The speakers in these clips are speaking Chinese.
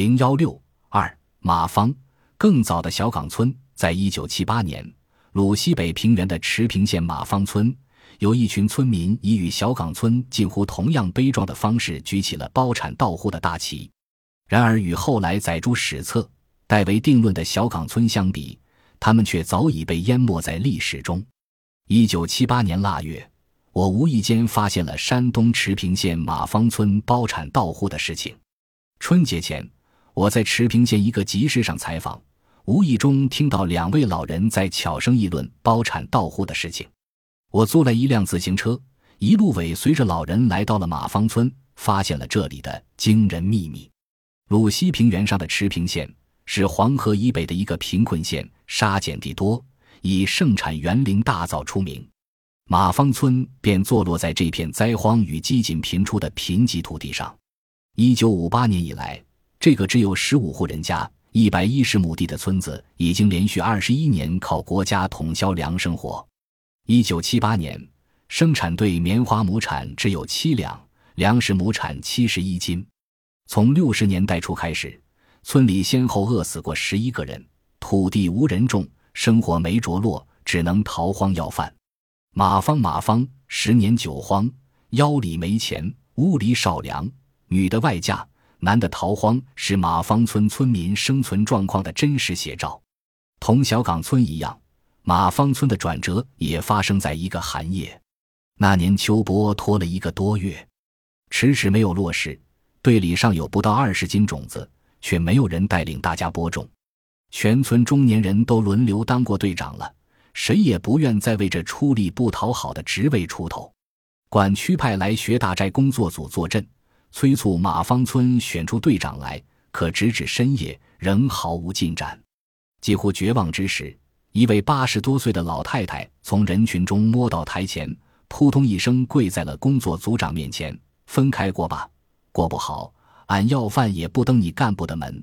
零幺六二马坊更早的小岗村，在一九七八年，鲁西北平原的池平县马坊村，有一群村民以与小岗村近乎同样悲壮的方式举起了包产到户的大旗。然而，与后来载诸史册、代为定论的小岗村相比，他们却早已被淹没在历史中。一九七八年腊月，我无意间发现了山东池平县马坊村包产到户的事情。春节前。我在池平县一个集市上采访，无意中听到两位老人在悄声议论包产到户的事情。我租了一辆自行车，一路尾随着老人来到了马坊村，发现了这里的惊人秘密。鲁西平原上的池平县是黄河以北的一个贫困县，沙碱地多，以盛产园林大枣出名。马坊村便坐落在这片灾荒与饥馑频出的贫瘠土地上。一九五八年以来。这个只有十五户人家、一百一十亩地的村子，已经连续二十一年靠国家统销粮生活。一九七八年，生产队棉花亩产只有七两，粮食亩产七十一斤。从六十年代初开始，村里先后饿死过十一个人，土地无人种，生活没着落，只能逃荒要饭。马方马方，十年九荒，腰里没钱，屋里少粮，女的外嫁。男的逃荒是马坊村村民生存状况的真实写照，同小岗村一样，马坊村的转折也发生在一个寒夜。那年秋播拖了一个多月，迟迟没有落实，队里尚有不到二十斤种子，却没有人带领大家播种。全村中年人都轮流当过队长了，谁也不愿再为这出力不讨好的职位出头。管区派来学大寨工作组坐镇。催促马坊村选出队长来，可直至深夜仍毫无进展。几乎绝望之时，一位八十多岁的老太太从人群中摸到台前，扑通一声跪在了工作组长面前：“分开过吧，过不好，俺要饭也不登你干部的门。”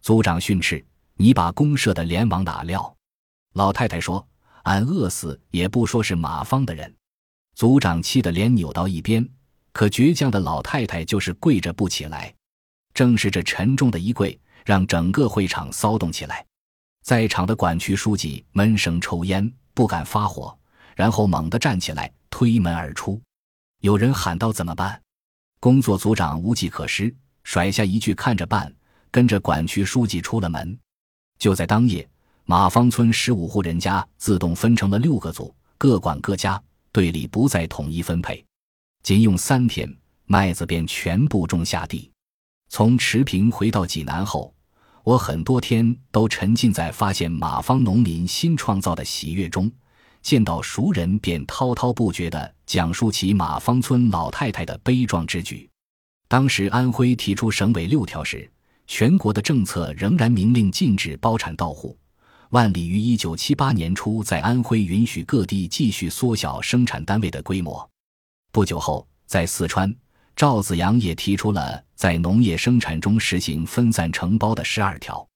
组长训斥：“你把公社的脸往哪撂？”老太太说：“俺饿死也不说是马坊的人。”组长气得脸扭到一边。可倔强的老太太就是跪着不起来，正是这沉重的衣柜，让整个会场骚动起来。在场的管区书记闷声抽烟，不敢发火，然后猛地站起来，推门而出。有人喊道：“怎么办？”工作组长无计可施，甩下一句“看着办”，跟着管区书记出了门。就在当夜，马坊村十五户人家自动分成了六个组，各管各家，队里不再统一分配。仅用三天，麦子便全部种下地。从池平回到济南后，我很多天都沉浸在发现马坊农民新创造的喜悦中。见到熟人，便滔滔不绝地讲述起马坊村老太太的悲壮之举。当时安徽提出省委六条时，全国的政策仍然明令禁止包产到户。万里于一九七八年初在安徽允许各地继续缩小生产单位的规模。不久后，在四川，赵子阳也提出了在农业生产中实行分散承包的十二条。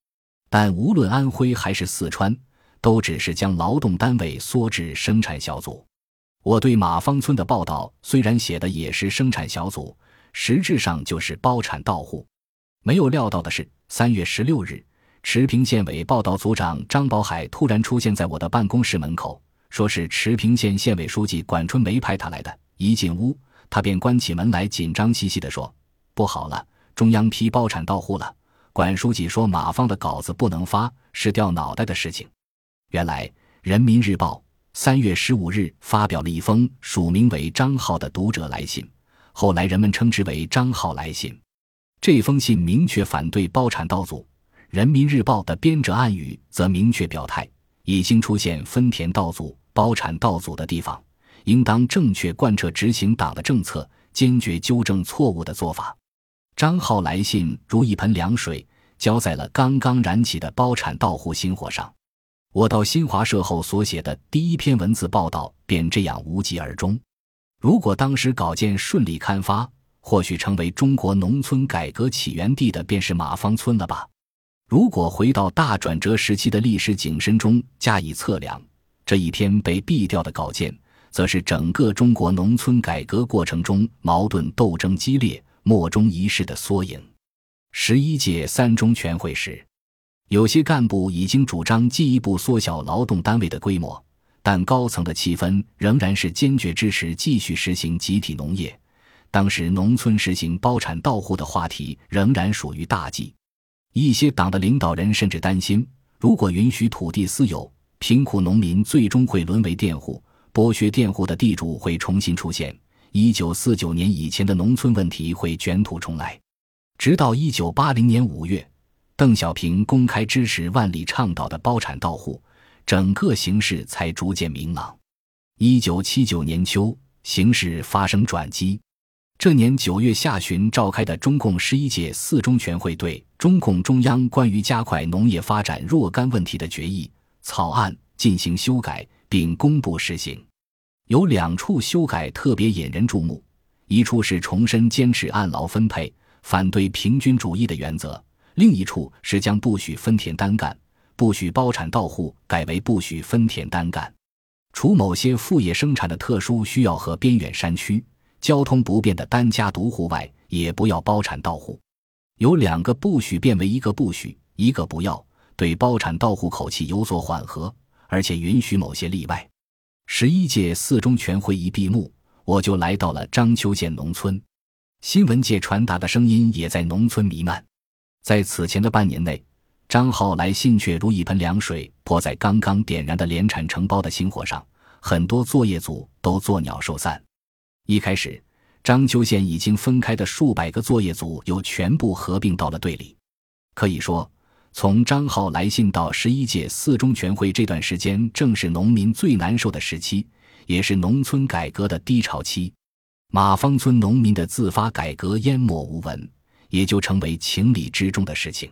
但无论安徽还是四川，都只是将劳动单位缩至生产小组。我对马坊村的报道虽然写的也是生产小组，实质上就是包产到户。没有料到的是，三月十六日，池平县委报道组长张宝海突然出现在我的办公室门口，说是池平县县委书记管春梅派他来的。一进屋，他便关起门来，紧张兮兮地说：“不好了，中央批包产到户了。管书记说马方的稿子不能发，是掉脑袋的事情。”原来，《人民日报》三月十五日发表了一封署名为张浩的读者来信，后来人们称之为“张浩来信”。这封信明确反对包产到组，《人民日报》的编者暗语则明确表态：已经出现分田到组、包产到组的地方。应当正确贯彻执行党的政策，坚决纠正错误的做法。张浩来信如一盆凉水，浇在了刚刚燃起的包产到户心火上。我到新华社后所写的第一篇文字报道便这样无疾而终。如果当时稿件顺利刊发，或许成为中国农村改革起源地的便是马坊村了吧？如果回到大转折时期的历史景深中加以测量，这一篇被毙掉的稿件。则是整个中国农村改革过程中矛盾斗争激烈、莫衷一是的缩影。十一届三中全会时，有些干部已经主张进一步缩小劳动单位的规模，但高层的气氛仍然是坚决支持继续实行集体农业。当时农村实行包产到户的话题仍然属于大忌，一些党的领导人甚至担心，如果允许土地私有，贫苦农民最终会沦为佃户，剥削佃户的地主会重新出现，一九四九年以前的农村问题会卷土重来。直到一九八零年五月，邓小平公开支持万里倡导的包产到户，整个形势才逐渐明朗。一九七九年秋，形势发生转机。这年九月下旬召开的中共十一届四中全会对中共中央关于加快农业发展若干问题的决议草案进行修改，并公布实行。有两处修改特别引人注目：一处是重申坚持按劳分配、反对平均主义的原则；另一处是将不许分田单干、不许包产到户改为不许分田单干。除某些副业生产的特殊需要和边远山区。交通不便的单家独户外，也不要包产到户。有两个不许变为一个不许，一个不要。对包产到户口气有所缓和，而且允许某些例外。十一届四中全会一闭幕，我就来到了章丘县农村。新闻界传达的声音也在农村弥漫。在此前的半年内，张浩来信却如一盆凉水泼在刚刚点燃的联产承包的星火上，很多作业组都作鸟兽散。一开始，章丘县已经分开的数百个作业组又全部合并到了队里。可以说，从张浩来信到十一届四中全会这段时间，正是农民最难受的时期，也是农村改革的低潮期。马坊村农民的自发改革淹没无闻，也就成为情理之中的事情。